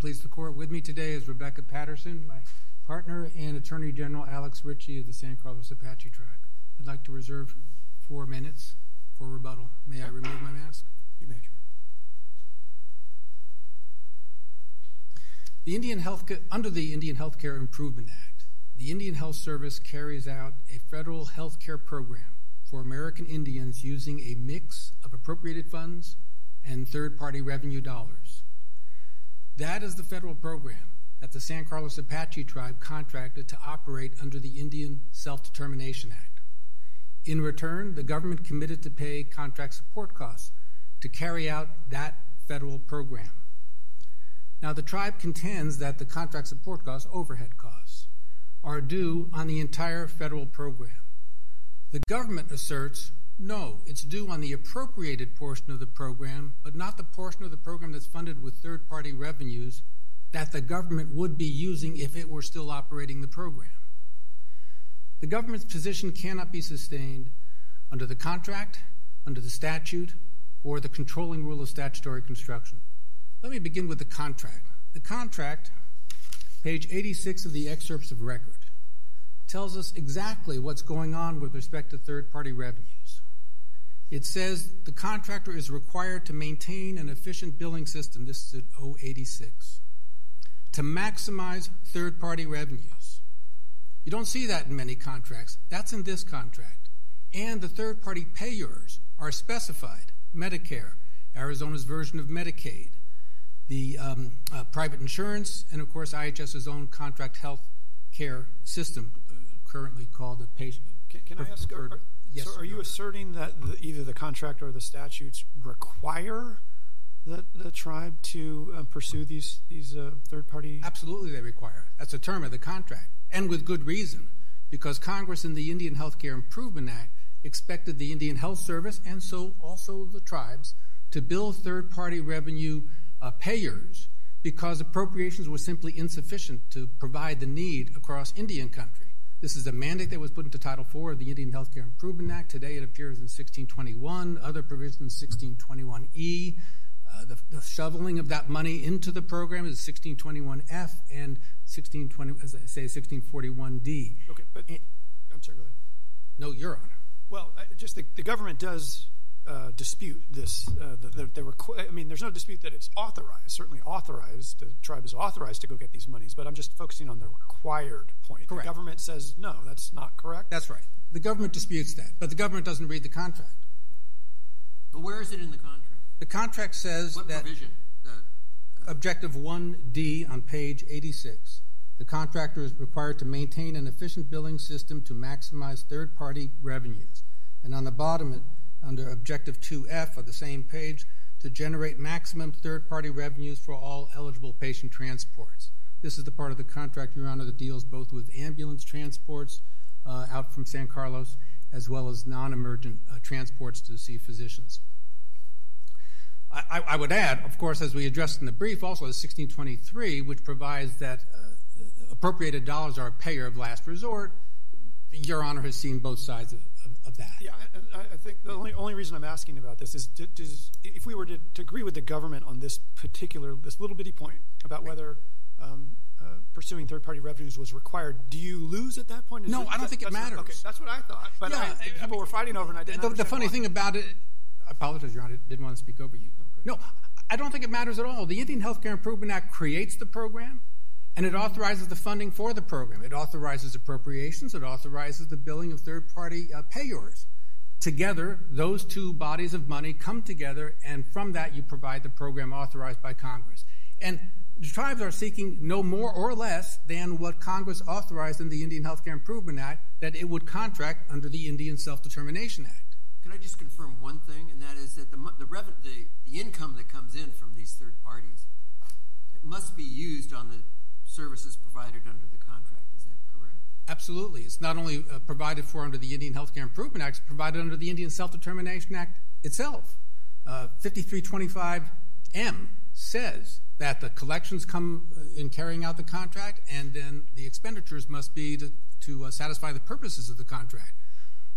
Please the court, with me today is Rebecca Patterson, my partner, and Attorney General Alex Ritchie of the San Carlos Apache tribe. I'd like to reserve four minutes for rebuttal. May I remove my mask? You may. The Indian Health, under the Indian Healthcare Improvement Act, the Indian Health Service carries out a federal health care program for American Indians using a mix of appropriated funds and third party revenue dollars. That is the federal program that the San Carlos Apache tribe contracted to operate under the Indian Self Determination Act. In return, the government committed to pay contract support costs to carry out that federal program. Now, the tribe contends that the contract support costs, overhead costs, are due on the entire federal program. The government asserts no, it's due on the appropriated portion of the program, but not the portion of the program that's funded with third party revenues that the government would be using if it were still operating the program. The government's position cannot be sustained under the contract, under the statute, or the controlling rule of statutory construction. Let me begin with the contract. The contract, page 86 of the excerpts of record, tells us exactly what's going on with respect to third party revenues. It says the contractor is required to maintain an efficient billing system, this is at 086, to maximize third party revenues. You don't see that in many contracts. That's in this contract. And the third party payers are specified Medicare, Arizona's version of Medicaid, the um, uh, private insurance, and of course IHS's own contract health care system, uh, currently called the patient. Can, can I ask? Are, yes, so, are you asserting that the, either the contract or the statutes require the, the tribe to uh, pursue these these uh, third party? Absolutely, they require. That's a term of the contract, and with good reason, because Congress in the Indian Health Care Improvement Act expected the Indian Health Service and so also the tribes to bill third party revenue uh, payers because appropriations were simply insufficient to provide the need across Indian country. This is a mandate that was put into Title IV of the Indian Healthcare Improvement Act. Today it appears in 1621, other provisions 1621E. Uh, the, the, shoveling of that money into the program is 1621F and 1620, as I say, 1641D. Okay, but and, I'm sorry, go ahead. No, Your Honor. Well, just the, the government does uh, dispute this. Uh, the, the, the requ- I mean, there's no dispute that it's authorized. Certainly authorized. The tribe is authorized to go get these monies. But I'm just focusing on the required point. Correct. The government says no. That's not correct. That's right. The government disputes that, but the government doesn't read the contract. But where is it in the contract? The contract says what that provision? The, uh, Objective 1D on page 86. The contractor is required to maintain an efficient billing system to maximize third party revenues. And on the bottom, under Objective 2F of the same page to generate maximum third party revenues for all eligible patient transports. This is the part of the contract, Your Honor, that deals both with ambulance transports uh, out from San Carlos as well as non emergent uh, transports to see physicians. I, I, would add, of course, as we addressed in the brief, also the 1623, which provides that uh, appropriated dollars are a payer of last resort. Your Honor has seen both sides of, of, of that. Yeah, I, I, think the only, only reason I'm asking about this is does, if we were to, to, agree with the government on this particular, this little bitty point about whether um, uh, pursuing third-party revenues was required, do you lose at that point? Is no, it, I don't think it matters. okay, that's what I thought. But yeah, I, people were fighting over, and I didn't. The, the funny why. thing about it, I apologize, Your Honor, I didn't want to speak over you. Okay. No, I don't think it matters at all. The Indian Healthcare Improvement Act creates the program. And it authorizes the funding for the program. It authorizes appropriations. It authorizes the billing of third party uh, payors. Together, those two bodies of money come together, and from that, you provide the program authorized by Congress. And the tribes are seeking no more or less than what Congress authorized in the Indian Healthcare Improvement Act that it would contract under the Indian Self Determination Act. Can I just confirm one thing, and that is that the, the, the, the income that comes in from these third parties it must be used on the services provided under the contract. Is that correct? Absolutely. It's not only uh, provided for under the Indian Healthcare Improvement Act, it's provided under the Indian Self Determination Act itself. Uh, 5325M says that the collections come uh, in carrying out the contract, and then the expenditures must be to, to uh, satisfy the purposes of the contract.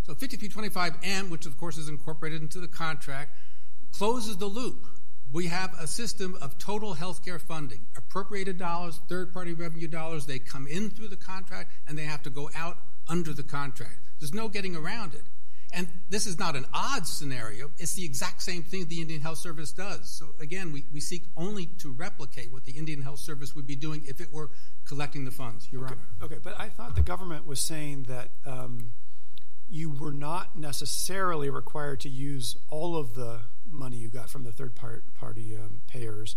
So 5325M, which of course is incorporated into the contract, closes the loop We have a system of total healthcare funding, appropriated dollars, third party revenue dollars. They come in through the contract and they have to go out under the contract. There's no getting around it. And this is not an odd scenario. It's the exact same thing the Indian Health Service does. So, again, we, we seek only to replicate what the Indian Health Service would be doing if it were collecting the funds, Your okay. Honor. Okay, but I thought the government was saying that um, you were not necessarily required to use all of the money you got from the third part, party um, payers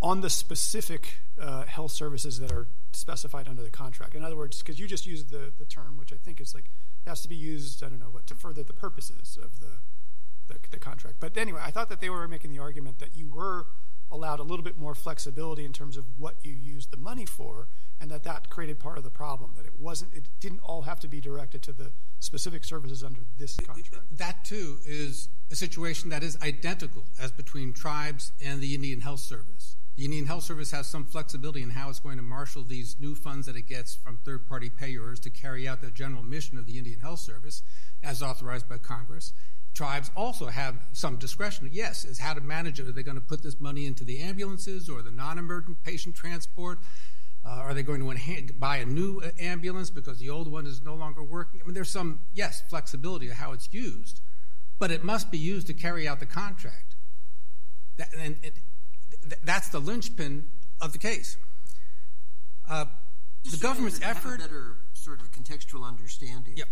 on the specific uh, health services that are specified under the contract. In other words, because you just used the, the term, which I think is like has to be used, I don't know, what, to further the purposes of the, the, the contract. But anyway, I thought that they were making the argument that you were allowed a little bit more flexibility in terms of what you used the money for, and that that created part of the problem. That it wasn't, it didn't all have to be directed to the specific services under this contract. That too is a situation that is identical as between tribes and the Indian Health Service. The Indian Health Service has some flexibility in how it's going to marshal these new funds that it gets from third party payers to carry out the general mission of the Indian Health Service as authorized by Congress. Tribes also have some discretion, yes, is how to manage it. Are they going to put this money into the ambulances or the non emergent patient transport? Uh, are they going to enhance, buy a new uh, ambulance because the old one is no longer working? I mean, there's some, yes, flexibility of how it's used, but it must be used to carry out the contract. That, and it, th- that's the linchpin of the case. Uh, the government's effort. Better sort of contextual understanding. Yep.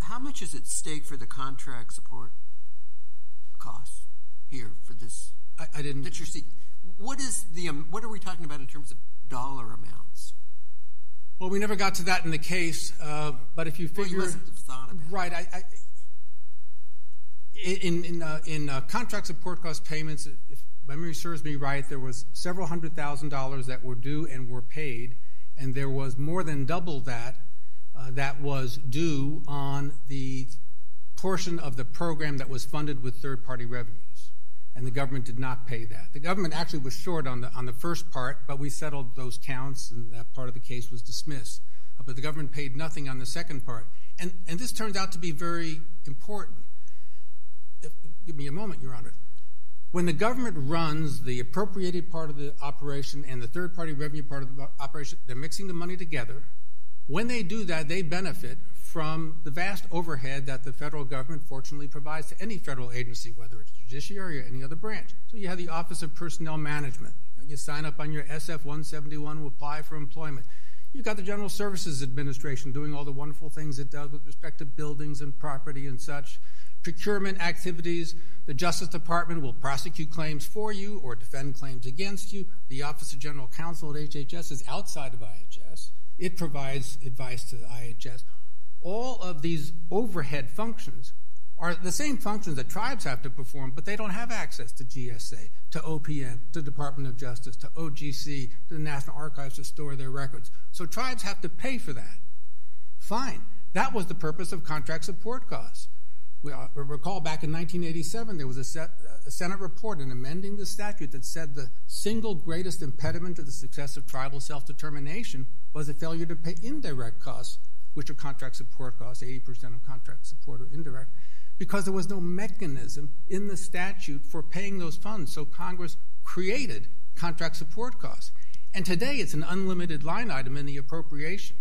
How much is at stake for the contract support costs here for this? I, I didn't. That you're seeking. What is the? Um, what are we talking about in terms of dollar amounts? Well, we never got to that in the case, uh, but if you figure, well, you must have thought about right? I, I, in in uh, in uh, contract support cost payments, if memory serves me right, there was several hundred thousand dollars that were due and were paid, and there was more than double that uh, that was due on the portion of the program that was funded with third-party revenues, and the government did not pay that. The government actually was short on the on the first part, but we settled those counts, and that part of the case was dismissed. Uh, but the government paid nothing on the second part, and and this turns out to be very important. If, give me a moment, Your Honor. When the government runs the appropriated part of the operation and the third party revenue part of the operation, they're mixing the money together. When they do that, they benefit from the vast overhead that the federal government fortunately provides to any federal agency, whether it's judiciary or any other branch. So you have the Office of Personnel Management. You sign up on your SF 171 to apply for employment. You've got the General Services Administration doing all the wonderful things it does with respect to buildings and property and such procurement activities. The Justice Department will prosecute claims for you or defend claims against you. The Office of General Counsel at HHS is outside of IHS. It provides advice to the IHS. All of these overhead functions are the same functions that tribes have to perform, but they don't have access to GSA, to OPM, to Department of Justice, to OGC, to the National Archives to store their records. So tribes have to pay for that. Fine. That was the purpose of contract support costs. We uh, recall back in 1987, there was a, set, a, Senate report in amending the statute that said the single greatest impediment to the success of tribal self determination was a failure to pay indirect costs, which are contract support costs. 80% of contract support are indirect, because there was no mechanism in the statute for paying those funds. So Congress created contract support costs. And today it's an unlimited line item in the appropriation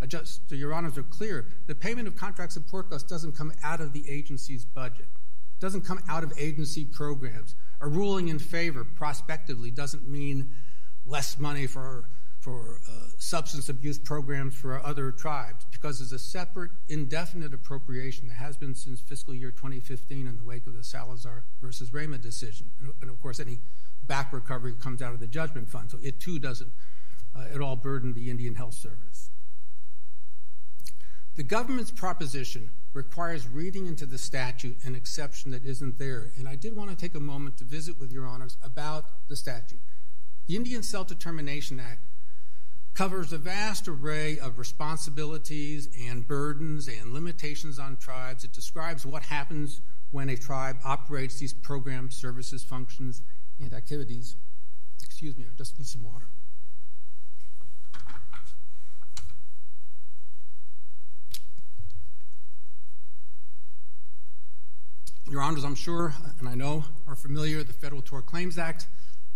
uh, just so your honors are clear, the payment of contract support costs doesn't come out of the agency's budget. Doesn't come out of agency programs. A ruling in favor prospectively doesn't mean less money for for uh, substance abuse programs for other tribes because it's a separate indefinite appropriation that has been since fiscal year 2015 in the wake of the Salazar versus Ramah decision. And, and of course, any back recovery comes out of the judgment fund, so it too doesn't uh, at all burden the Indian Health Service. The government's proposition requires reading into the statute an exception that isn't there. And I did want to take a moment to visit with your honors about the statute. The Indian Self Determination Act covers a vast array of responsibilities and burdens and limitations on tribes. It describes what happens when a tribe operates these programs, services, functions, and activities. Excuse me, I just need some water. Your Honors, I'm sure, and I know, are familiar with the Federal Tort Claims Act.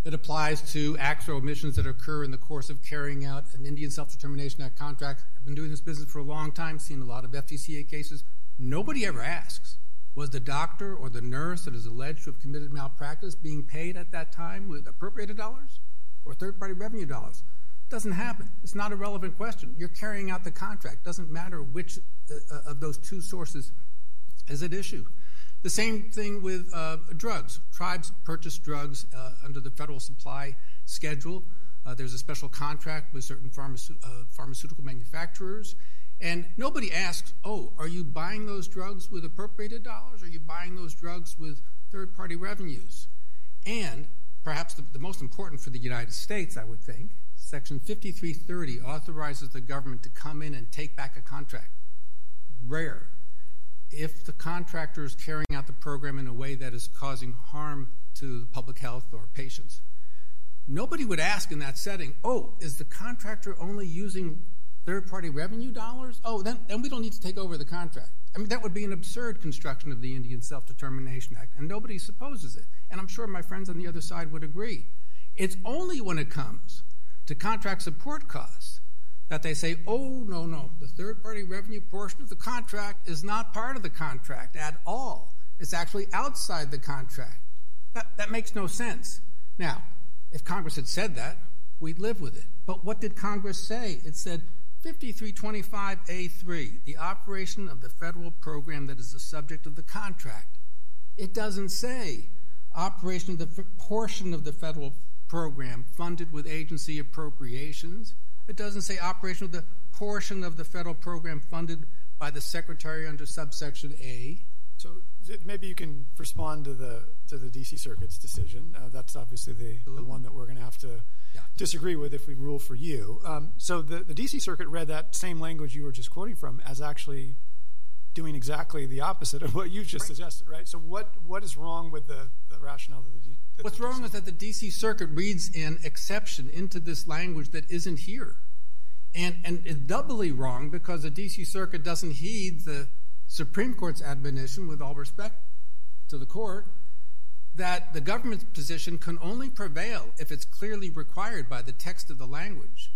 It applies to acts or omissions that occur in the course of carrying out an Indian Self Determination Act contract. I've been doing this business for a long time, seen a lot of FTCA cases. Nobody ever asks, was the doctor or the nurse that is alleged to have committed malpractice being paid at that time with appropriated dollars or third party revenue dollars? Doesn't happen. It's not a relevant question. You're carrying out the contract. Doesn't matter which uh, of those two sources is at issue. The same thing with uh, drugs. Tribes purchase drugs uh, under the federal supply schedule. Uh, there's a special contract with certain pharmace- uh, pharmaceutical manufacturers. And nobody asks, oh, are you buying those drugs with appropriated dollars? Are you buying those drugs with third party revenues? And perhaps the, the most important for the United States, I would think, Section 5330 authorizes the government to come in and take back a contract. Rare if the contractor is carrying out the program in a way that is causing harm to public health or patients. Nobody would ask in that setting, oh, is the contractor only using third party revenue dollars? Oh, then, then we don't need to take over the contract. I mean, that would be an absurd construction of the Indian Self Determination Act, and nobody supposes it. And I'm sure my friends on the other side would agree. It's only when it comes to contract support costs that they say, oh, no, no, the third party revenue portion of the contract is not part of the contract at all. It's actually outside the contract. That, that makes no sense. Now, if Congress had said that, we'd live with it. But what did Congress say? It said 5325A3, the operation of the federal program that is the subject of the contract. It doesn't say operation of the portion of the federal program funded with agency appropriations. It doesn't say operation of the portion of the federal program funded by the secretary under subsection A. So maybe you can respond to the to the D.C. Circuit's decision. Uh, that's obviously the, the one that we're going to have to yeah. disagree with if we rule for you. Um, so the, the D.C. Circuit read that same language you were just quoting from as actually doing exactly the opposite of what you just right. suggested, right? So what what is wrong with the, the rationale that the What's wrong is that the D.C. Circuit reads an exception into this language that isn't here. And, and it's doubly wrong because the D.C. Circuit doesn't heed the Supreme Court's admonition, with all respect to the court, that the government's position can only prevail if it's clearly required by the text of the language.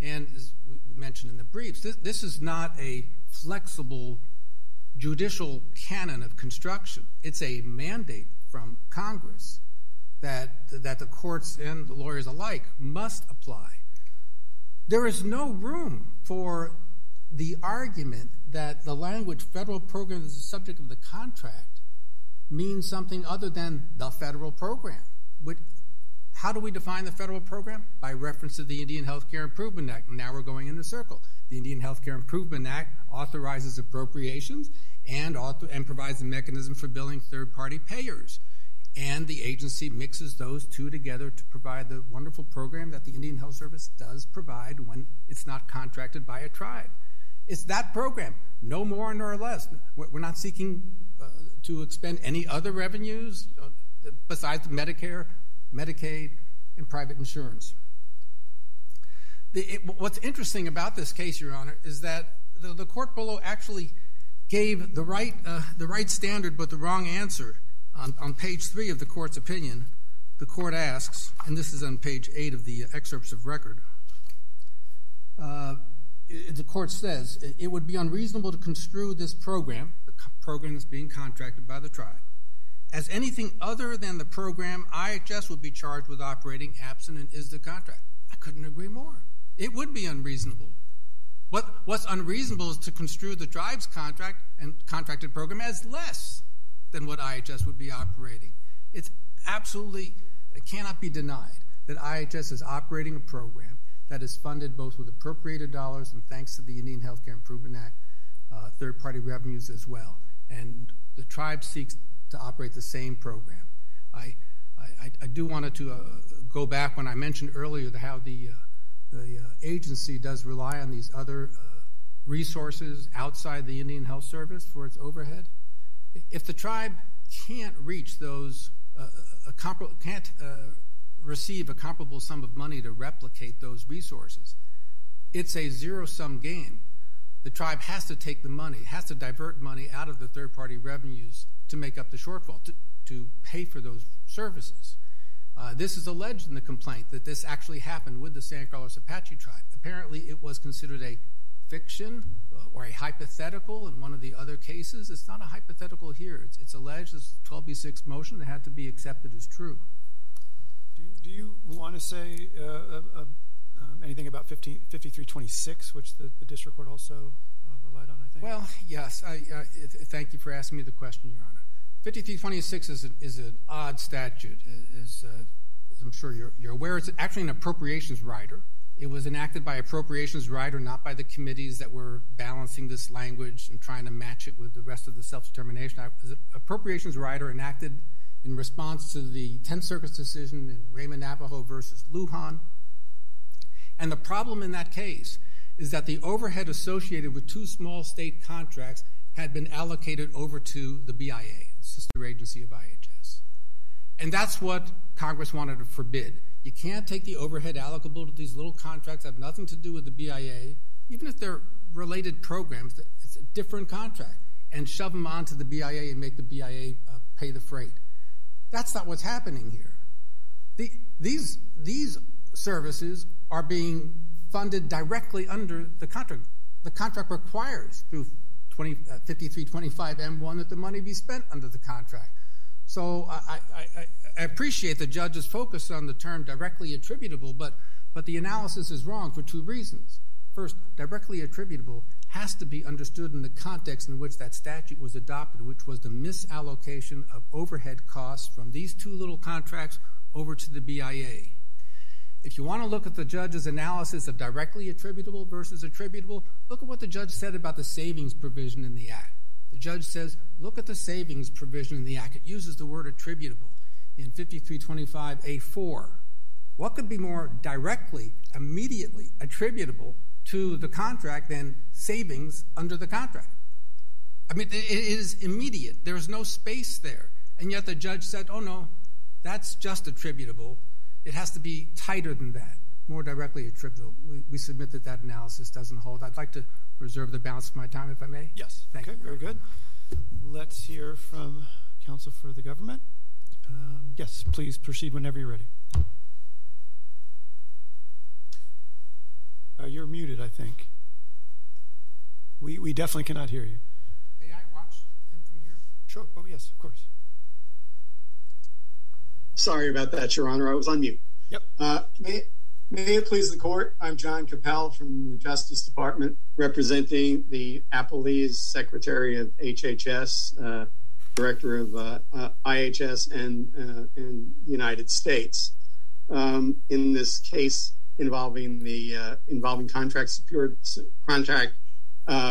And as we mentioned in the briefs, this, this is not a flexible judicial canon of construction. It's a mandate from Congress that, that the courts and the lawyers alike must apply. There is no room for the argument that the language federal program is the subject of the contract means something other than the federal program. How do we define the federal program? By reference to the Indian Health Care Improvement Act. Now we're going in a circle. The Indian Health Care Improvement Act authorizes appropriations and, author- and provides a mechanism for billing third party payers and the agency mixes those two together to provide the wonderful program that the Indian Health Service does provide when it's not contracted by a tribe. It's that program, no more nor less. We're not seeking uh, to expend any other revenues uh, besides Medicare, Medicaid, and private insurance. The, it, what's interesting about this case, Your Honor, is that the, the court below actually gave the right, uh, the right standard but the wrong answer on, on page three of the court's opinion, the court asks, and this is on page eight of the excerpts of record, uh, the court says it would be unreasonable to construe this program, the program that's being contracted by the tribe, as anything other than the program IHS would be charged with operating absent and is the contract. I couldn't agree more. It would be unreasonable. What, what's unreasonable is to construe the tribe's contract and contracted program as less than what IHS would be operating. It's absolutely, it cannot be denied that IHS is operating a program that is funded both with appropriated dollars and thanks to the Indian Healthcare Improvement Act, uh, third party revenues as well. And the tribe seeks to operate the same program. I, I, I do want to uh, go back when I mentioned earlier how the, uh, the uh, agency does rely on these other uh, resources outside the Indian Health Service for its overhead if the tribe can't reach those, uh, can't uh, receive a comparable sum of money to replicate those resources, it's a zero sum game the tribe has to take the money, has to divert money out of the third party revenues to make up the shortfall, to, to pay for those services. Uh, this is alleged in the complaint that this actually happened with the San Carlos Apache tribe. Apparently, it was considered a fiction uh, or a hypothetical in one of the other cases. It's not a hypothetical here. It's, it's alleged as 12b6 motion. It had to be accepted as true. Do you, do you want to say uh, uh, uh um, anything about 50, 5326, which the, the district court also uh, relied on, I think? Well, yes. I, thank you for asking me the question, Your Honor. 5326 is, a, is an odd statute, as, uh, as I'm sure you're, you're, aware. It's actually an appropriations rider. It was enacted by appropriations rider, not by the committees that were balancing this language and trying to match it with the rest of the self-determination. Appropriations rider enacted in response to the 10th Circuit's decision in Ramah Navajo versus Lujan. And the problem in that case is that the overhead associated with two small state contracts had been allocated over to the BIA the sister agency of IHS. And that's what Congress wanted to forbid. You can't take the overhead allocable to these little contracts that have nothing to do with the BIA, even if they're related programs, it's a different contract, and shove them onto the BIA and make the BIA uh, pay the freight. That's not what's happening here. The, these, these services are being funded directly under the contract. The contract requires through 20, uh, 5325M1 that the money be spent under the contract. So I, I, I, appreciate the judge's focus on the term directly attributable, but, but the analysis is wrong for two reasons. First, directly attributable has to be understood in the context in which that statute was adopted, which was the misallocation of overhead costs from these two little contracts over to the BIA. If you want to look at the judge's analysis of directly attributable versus attributable, look at what the judge said about the savings provision in the Act. The judge says, look at the savings provision in the Act. It uses the word attributable in 5325A4. What could be more directly, immediately attributable to the contract than savings under the contract? I mean, it is immediate. There's no space there. And yet the judge said, oh no, that's just attributable it has to be tighter than that, more directly attributable. We, we, submit that that analysis doesn't hold. I'd like to reserve the balance of my time, if I may. Yes. Thank okay, you. Very good. Let's hear from counsel for the government. Um, yes, please proceed whenever you're ready. Uh, you're muted, I think. We, we definitely cannot hear you. May I watch him from here? Sure. Oh, yes, of course. Sorry about that, Your Honor. I was on mute. Yep. Uh, may, may it please the court, I'm John Koppel from the Justice Department, representing the Appellees Secretary of HHS, uh, Director of uh, uh IHS, and uh, in the United States. Um, in this case involving the uh, involving contract support, contract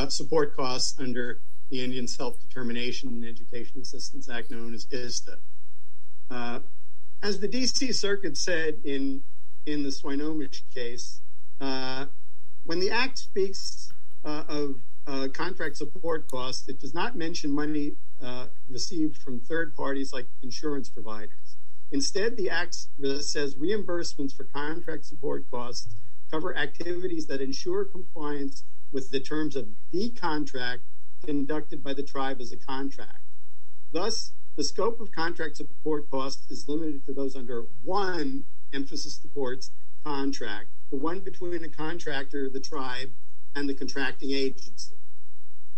support costs under the Indian Self Determination and Education Assistance Act, known as ISDA. As the DC Circuit said in in the Swinomish case, uh, when the Act speaks uh, of uh, contract support costs, it does not mention money received from third parties like insurance providers. Instead, the Act says reimbursements for contract support costs cover activities that ensure compliance with the terms of the contract conducted by the tribe as a contract. Thus, the scope of contract support costs is limited to those under one, emphasis the courts, contract, the one between a contractor, the tribe, and the contracting agency.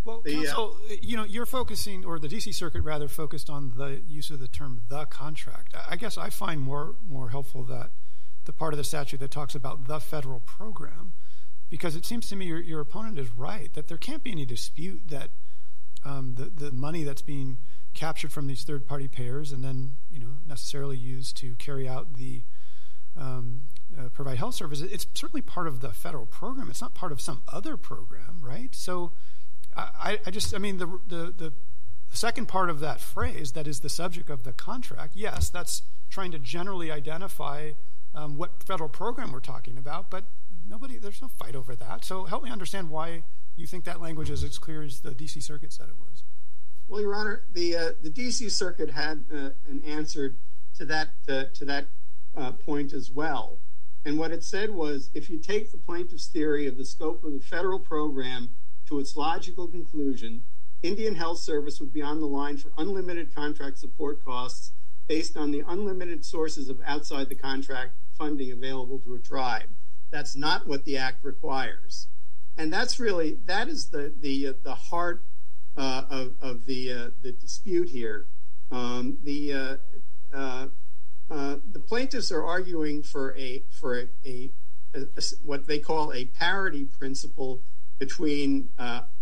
Well, the, counsel, uh, you know, you're focusing, or the D.C. Circuit rather, focused on the use of the term "the contract." I guess I find more more helpful that the part of the statute that talks about the federal program, because it seems to me your, your opponent is right that there can't be any dispute that um, the the money that's being captured from these third party payers and then you know necessarily used to carry out the um, uh, provide health services it's certainly part of the federal program. It's not part of some other program right? So i, I just i mean the, the, the second part of that phrase that is the subject of the contract yes that's trying to generally identify um, what federal program we're talking about but nobody there's no fight over that. So help me understand why you think that language is as clear as the dc circuit said it was well, Your Honor, the uh, the D.C. Circuit had uh, an answer to that uh, to that point as well, and what it said was, if you take the plaintiff's theory of the scope of the federal program to its logical conclusion, Indian Health Service would be on the line for unlimited contract support costs based on the unlimited sources of outside the contract funding available to a tribe. That's not what the act requires, and that's really that is the heart of of the uh, the dispute here. Um, the uh, uh, uh, the plaintiffs are arguing for a for a, what they call a parity principle between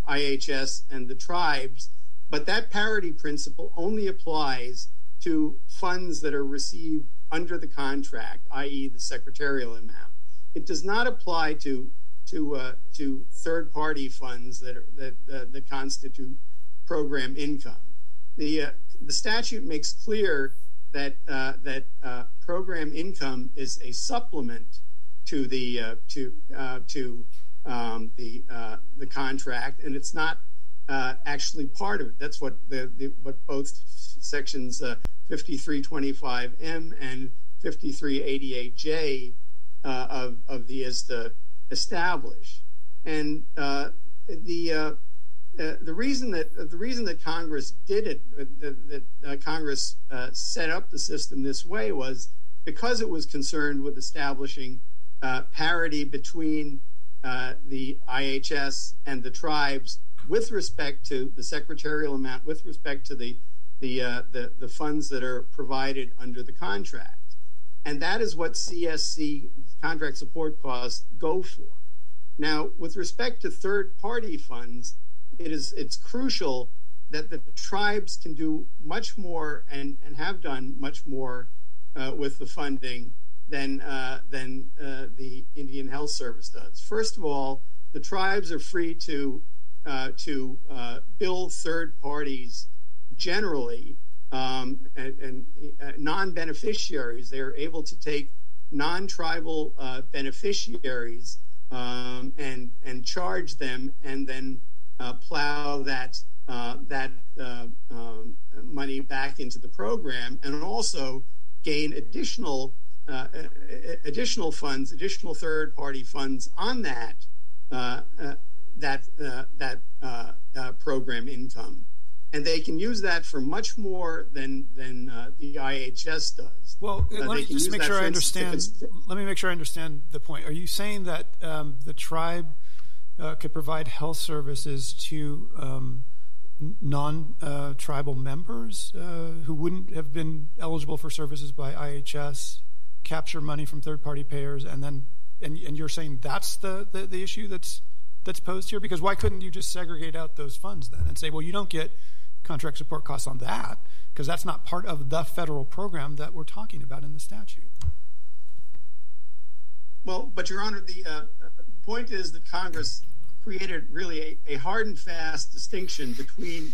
IHS and the tribes, but that parity principle only applies to funds that are received under the contract, i.e., the secretarial amount. It does not apply to to uh, to third party funds that are, that that constitute program income. The uh, the statute makes clear that uh, that uh, program income is a supplement to the uh, to to um, the the contract, and it's not actually part of it. That's what the, the what both sections 5325M and 5388J uh, of, of the ISDA establish. And uh, the uh, uh, the reason that the reason that Congress did it, that, Congress set up the system this way, was because it was concerned with establishing parity between the IHS and the tribes with respect to the secretarial amount, with respect to the, the funds that are provided under the contract. And that is what CSC contract support costs go for. Now, with respect to third party funds, it is it's crucial that the tribes can do much more and, and have done much more uh, with the funding than uh, than uh, the Indian Health Service does. First of all, the tribes are free to uh, to uh, bill third parties generally um, and, and uh, non-beneficiaries. They are able to take non-tribal uh, beneficiaries um, and and charge them, and then uh, plow that uh, that uh, um, money back into the program, and also gain additional uh, additional funds, additional third-party funds on that that that program income and they can use that for much more than than uh, the IHS does. Well, uh, let me just make sure I understand. Let me make sure I understand the point. Are you saying that um, the tribe uh, could provide health services to um, non-tribal uh, members uh, who wouldn't have been eligible for services by IHS, capture money from third-party payers, and then and, and you're saying that's the, the, the issue that's that's posed here? Because why couldn't you just segregate out those funds then and say, well, you don't get contract support costs on that because that's not part of the federal program that we're talking about in the statute. Well, but Your Honor, the uh, point is that Congress created really a, a, hard and fast distinction between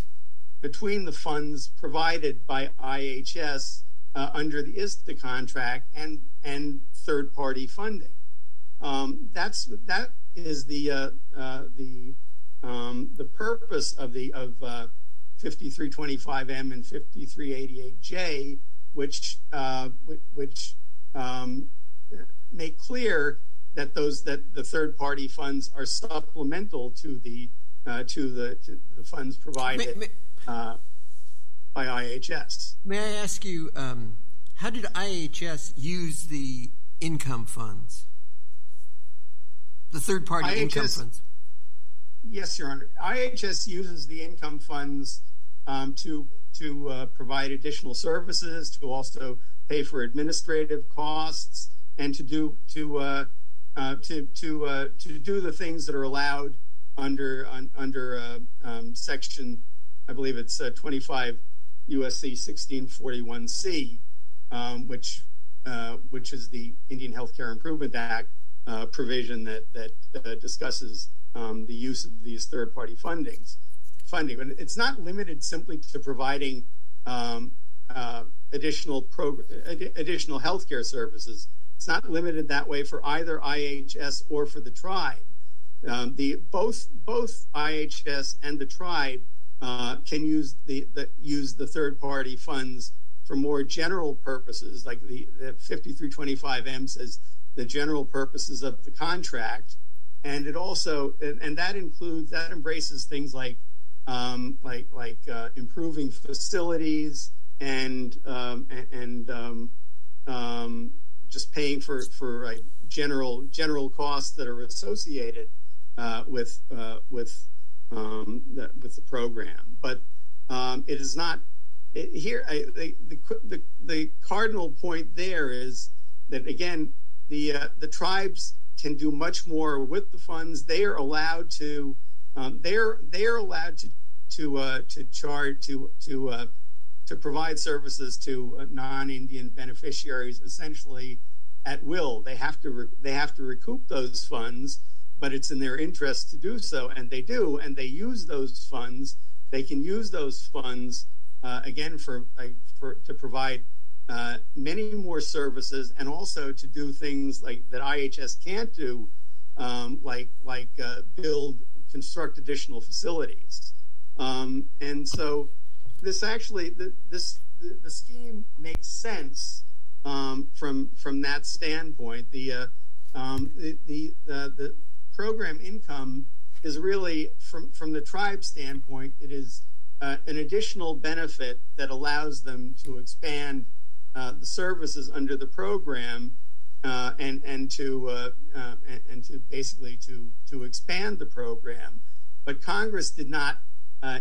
between the funds provided by IHS uh, under the ISDA contract and and third party funding. Um, that's that is the uh, uh the um, the purpose of the of uh, 5325M and 5388J, which uh, which um, make clear that those that the third party funds are supplemental to the uh, to the to the funds provided uh, by IHS. May I ask you, um, how did IHS use the income funds, the third party IHS, income funds? Yes, Your Honor. IHS uses the income funds to to uh, provide additional services, to also pay for administrative costs, and to do to uh, uh, to to uh, to do the things that are allowed under un, under uh, um, section, I believe it's uh, 25 USC 1641C, um, which which is the Indian Healthcare Improvement Act provision that that discusses um, the use of these third party fundings funding. But it's not limited simply to providing um, uh, additional additional healthcare services. It's not limited that way for either IHS or for the tribe. Um, the both both IHS and the tribe uh, can use the, the, use the third party funds for more general purposes, like the, the 5325M says the general purposes of the contract, and it also and, and that includes that embraces things like um, like like uh, improving facilities and um, and, um, um, just paying for for like general general costs that are associated uh, with uh, with um, the, with the program. But um, it is not it, here. I, the, the the cardinal point there is that again the uh, the tribes can do much more with the funds. They are allowed to. Um, they're they're allowed to to uh, to charge to to uh, to provide services to uh, non-Indian beneficiaries essentially at will. They have to re- they have to recoup those funds, but it's in their interest to do so, and they do, and they use those funds. They can use those funds uh, again for uh, for to provide uh, many more services, and also to do things like that IHS can't do, um, like like build, construct additional facilities. Um, and so, this actually the, this the, the, scheme makes sense um, from from that standpoint. The, uh, um, the the the, the program income is really from from the tribe standpoint. It is uh, an additional benefit that allows them to expand uh, the services under the program uh, and and to uh, uh, and, and, to basically to to expand the program. But Congress did not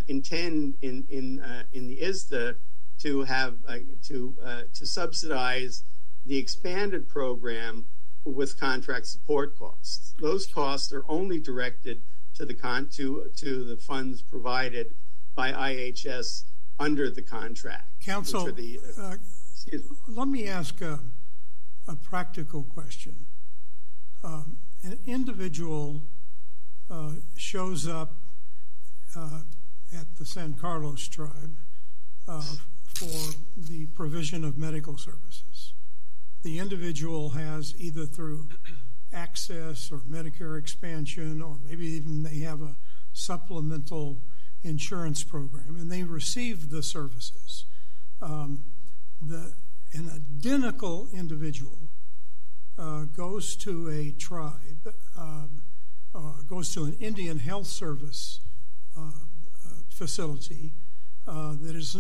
intend in in in the ISDA to have to to subsidize the expanded program with contract support costs. Those costs are only directed to the con to to the funds provided by IHS under the contract. Counsel, the, uh, let me ask a, a practical question. Um, an individual uh, shows up uh, at the San Carlos tribe uh, for the provision of medical services. The individual has either through AHCCCS or Medicare expansion, or maybe even they have a supplemental insurance program, and they receive the services. Um, the, an identical individual uh, goes to a tribe, uh, uh, goes to an Indian Health Service uh, facility uh, that is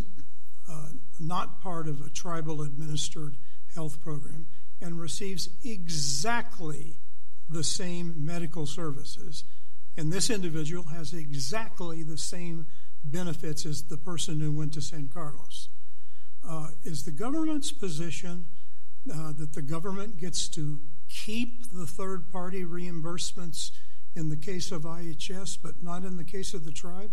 not part of a tribal administered health program and receives exactly the same medical services. And this individual has exactly the same benefits as the person who went to San Carlos. Uh, is the government's position uh, that the government gets to keep the third party reimbursements in the case of IHS, but not in the case of the tribe?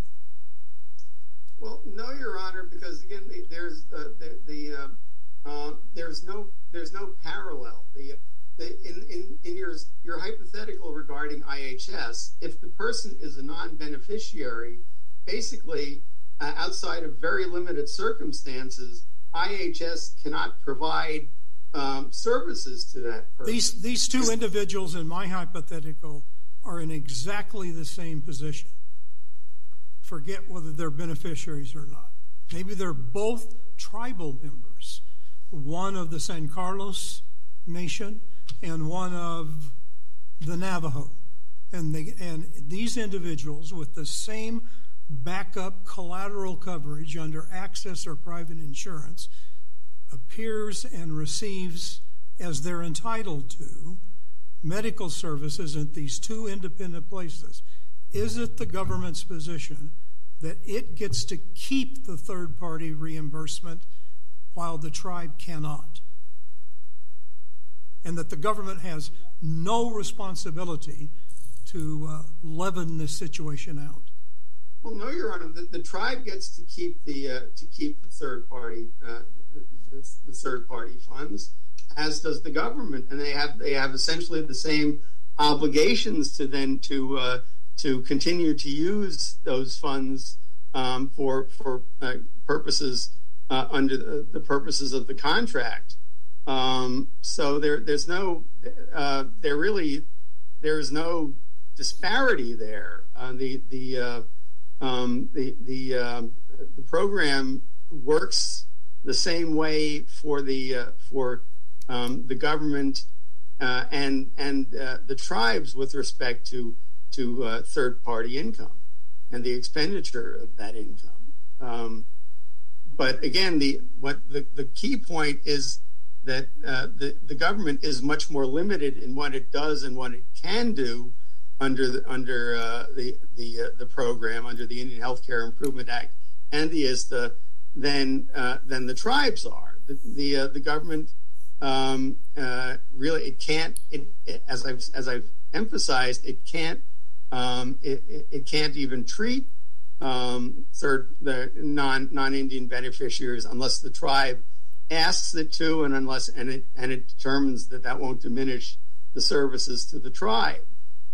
Well, no, Your Honor, because again, there's uh, the, the uh, uh, there's no there's no parallel. The, the, in in in your your hypothetical regarding IHS, if the person is a non-beneficiary, basically uh, outside of very limited circumstances, IHS cannot provide um, services to that person. These, these two individuals in my hypothetical are in exactly the same position. Forget whether they're beneficiaries or not. Maybe they're both tribal members, one of the San Carlos nation and one of the Navajo. And, they, and these individuals with the same backup collateral coverage under AHCCCS or private insurance appears and receives as they're entitled to medical services at these two independent places. Is it the government's position that it gets to keep the third party reimbursement while the tribe cannot? And that the government has no responsibility to uh, leaven this situation out? Well, no, Your Honor. The, the tribe gets to keep the uh, to keep the third party uh, the, the, third party funds, as does the government, and they have they have essentially the same obligations to then to uh, to continue to use those funds um, for for uh, purposes uh, under the, the, purposes of the contract. Um, so there there's no uh, there really there's no disparity there. the the um, the the um, the program works the same way for the uh, for um, the government uh, and and uh, the tribes with respect to to uh, third party income and the expenditure of that income. Um, but again, the what the, the key point is that uh, the government is much more limited in what it does and what it can do under the under uh, the the the program under the Indian Healthcare Improvement Act and the ISDA than the tribes are. The government um, really it can't as I've as I've emphasized it can't it, it, can't even treat um, third the non non Indian beneficiaries unless the tribe asks it to and unless and it and it determines that that won't diminish the services to the tribe.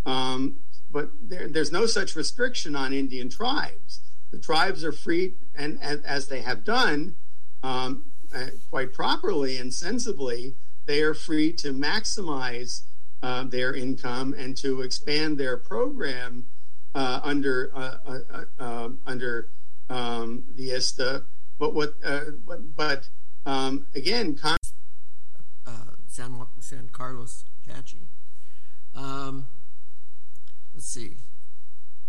Um, but there, there's no such restriction on Indian tribes. The tribes are free, and, as they have done, um, uh, quite properly and sensibly, they are free to maximize uh, their income and to expand their program uh, under uh, uh, uh, under um, the ISDA. But what? but, but um, again, con- San San Carlos Apache. Um, let's see.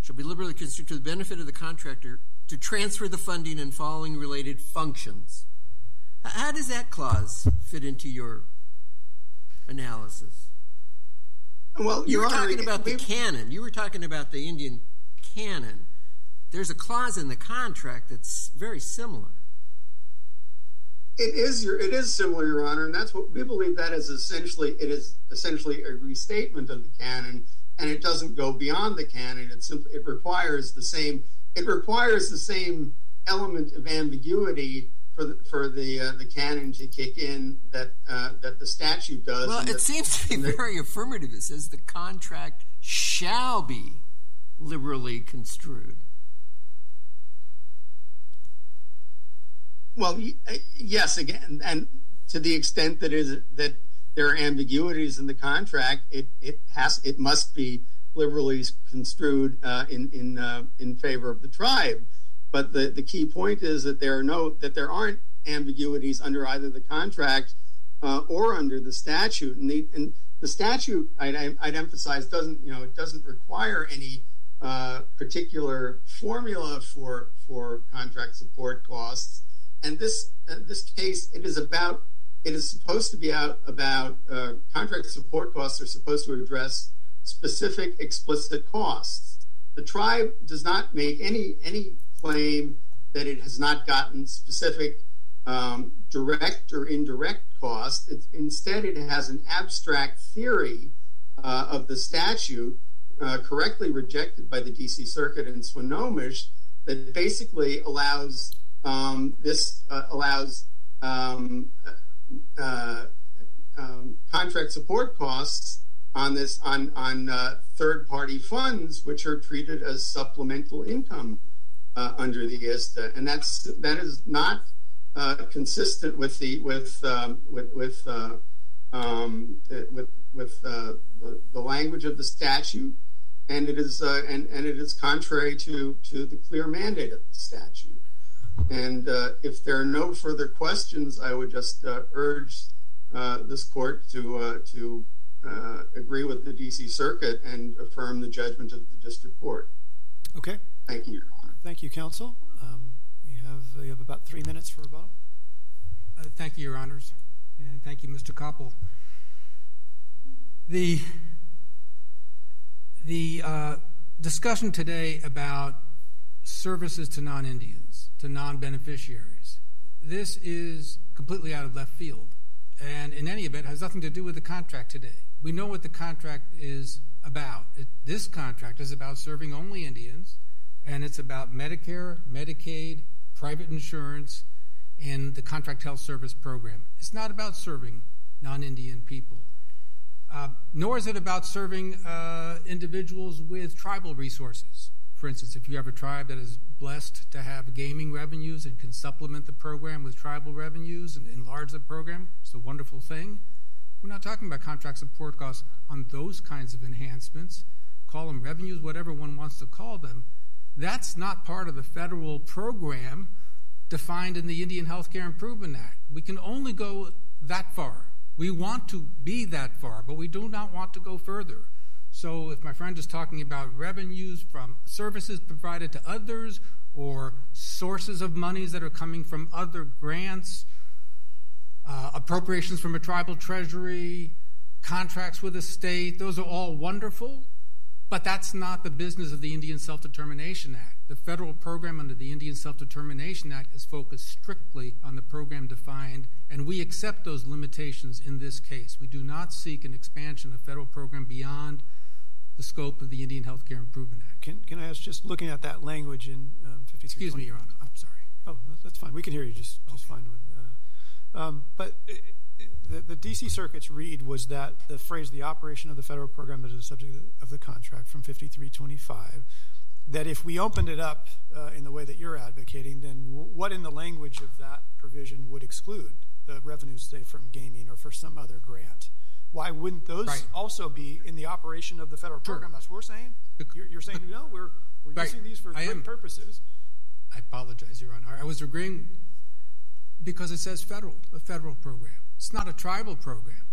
Shall be liberally construed to the benefit of the contractor to transfer the funding and following related functions how does that clause fit into your analysis? Well, you were talking about the canon. You were talking about the Indian canon. There's a clause in the contract that's very similar. It is your, it is similar, Your Honor, and that's what we believe. That is essentially it is essentially a restatement of the canon, and it doesn't go beyond the canon. It simply it requires the same it requires the same element of ambiguity for the, for the uh, the canon to kick in that uh, that the statute does. Well, it seems to be very affirmative. It says the contract shall be liberally construed. Well, uh, yes, again, and to the extent that is that there are ambiguities in the contract, it it has it must be liberally construed uh, in in uh, in favor of the tribe. But the, the key point is that there are no that there aren't ambiguities under either the contract uh, or under the statute. And the, and the statute, I'd, I'd, emphasize, doesn't you know it doesn't require any uh, particular formula for for contract support costs. And this uh, this case, it is about it is supposed to be out about uh, contract support costs are supposed to address specific explicit costs. The tribe does not make any any claim that it has not gotten specific um, direct or indirect cost. It's, instead, it has an abstract theory uh, of the statute, uh, correctly rejected by the DC Circuit in Swinomish, that basically allows um, this uh, allows um, contract support costs on this on on uh, third party funds, which are treated as supplemental income under the ISDA, and that's that is not uh, consistent with the with um, with with uh, um, with with uh, the, the, language of the statute, and it is uh, and and it is contrary to to the clear mandate of the statute. And uh, if there are no further questions, I would just urge this court to to agree with the D.C. Circuit and affirm the judgment of the district court. Okay. Thank you. Thank you, counsel. Um, we have you have about three minutes for rebuttal. Uh, thank you, Your Honors, and thank you, Mr. Koppel. The the uh, discussion today about services to non-Indians, to non-beneficiaries, this is completely out of left field, and in any event, has nothing to do with the contract today. We know what the contract is about. It, this contract is about serving only Indians and it's about Medicare, Medicaid, private insurance, and the contract health service program. It's not about serving non Indian people, uh, nor is it about serving uh, individuals with tribal resources. For instance, if you have a tribe that is blessed to have gaming revenues and can supplement the program with tribal revenues and enlarge the program, it's a wonderful thing. We're not talking about contract support costs on those kinds of enhancements. Call them revenues, whatever one wants to call them. That's not part of the federal program defined in the Indian Healthcare Improvement Act. We can only go that far. We want to be that far, but we do not want to go further. So if my friend is talking about revenues from services provided to others or sources of monies that are coming from other grants, uh, appropriations from a tribal treasury, contracts with the state, those are all wonderful, but that's not the business of the Indian Self Determination Act. The federal program under the Indian Self Determination Act is focused strictly on the program defined, and we accept those limitations in this case. We do not seek an expansion of federal program beyond the scope of the Indian Healthcare Improvement Act. Can, can I ask, just looking at that language in um, 53? Excuse me, Your Honor. I'm sorry. Oh, that's fine. We can hear you just, just okay. fine with. Uh, um, but the, the D.C. Circuit's read was that the phrase "the operation of the federal program that is the subject of the contract" from 5325. That if we opened it up uh, in the way that you're advocating, then w- what in the language of that provision would exclude the revenues, say, from gaming or for some other grant? why wouldn't those also be in the operation of the federal program? That's what we're saying. You're, you're saying no. We're using these for good purposes. I apologize, Your Honor. I was agreeing because it says federal, a federal program. It's not a tribal program.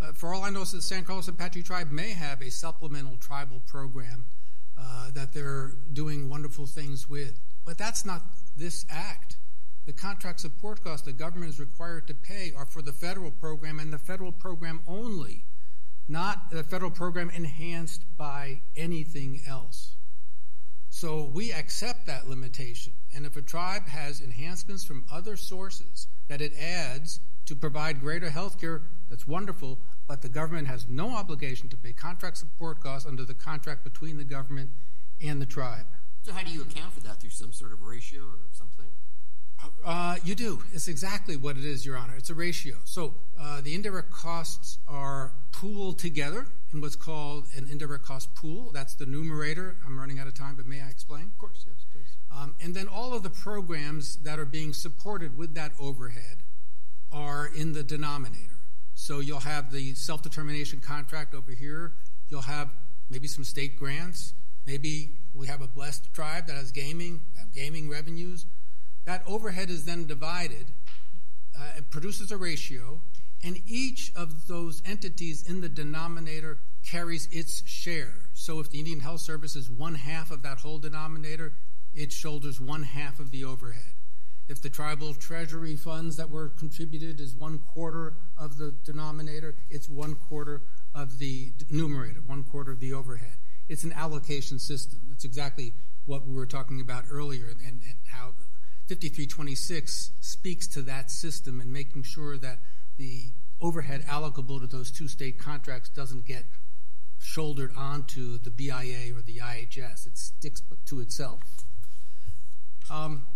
Uh, for all I know, the San Carlos Apache tribe may have a supplemental tribal program uh, that they're doing wonderful things with, but that's not this act. The contract support costs the government is required to pay are for the federal program and the federal program only, not the federal program enhanced by anything else. So we accept that limitation. And if a tribe has enhancements from other sources that it adds to provide greater health care, that's wonderful, but the government has no obligation to pay contract support costs under the contract between the government and the tribe. So, how do you account for that through some sort of ratio or something? Uh, you do. It's exactly what it is, Your Honor. It's a ratio. So uh, the indirect costs are pooled together in what's called an indirect cost pool. That's the numerator. I'm running out of time, but may I explain? Of course, yes, please. Um, and then all of the programs that are being supported with that overhead are in the denominator. So you'll have the self determination contract over here. You'll have maybe some state grants. Maybe we have a blessed tribe that has gaming, gaming revenues that overhead is then divided, uh, it produces a ratio, and each of those entities in the denominator carries its share. So if the Indian Health Service is one half of that whole denominator, it shoulders one half of the overhead. If the tribal treasury funds that were contributed is one quarter of the denominator, it's one quarter of the numerator, one quarter of the overhead. It's an allocation system. That's exactly what we were talking about earlier and, and how 5326 speaks to that system and making sure that the overhead allocable to those two state contracts doesn't get shouldered onto the BIA or the IHS. It sticks to itself. Um,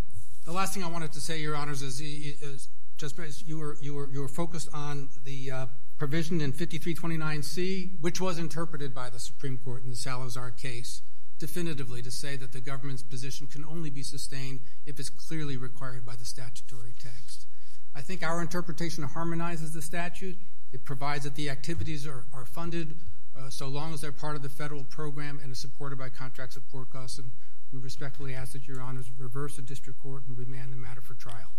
the last thing I wanted to say, Your Honors, is, is just you were you were you were focused on the uh, provision in 5329C, which was interpreted by the Supreme Court in the Salazar case definitively to say that the government's position can only be sustained if it's clearly required by the statutory text. I think our interpretation harmonizes the statute. It provides that the activities are, are funded uh, so long as they're part of the federal program and are supported by contract support costs. And we respectfully ask that Your Honors reverse the district court and remand the matter for trial.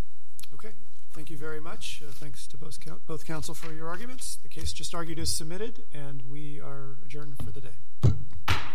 Okay. Thank you very much. Uh, thanks to both, both counsel for your arguments. The case just argued is submitted, and we are adjourned for the day.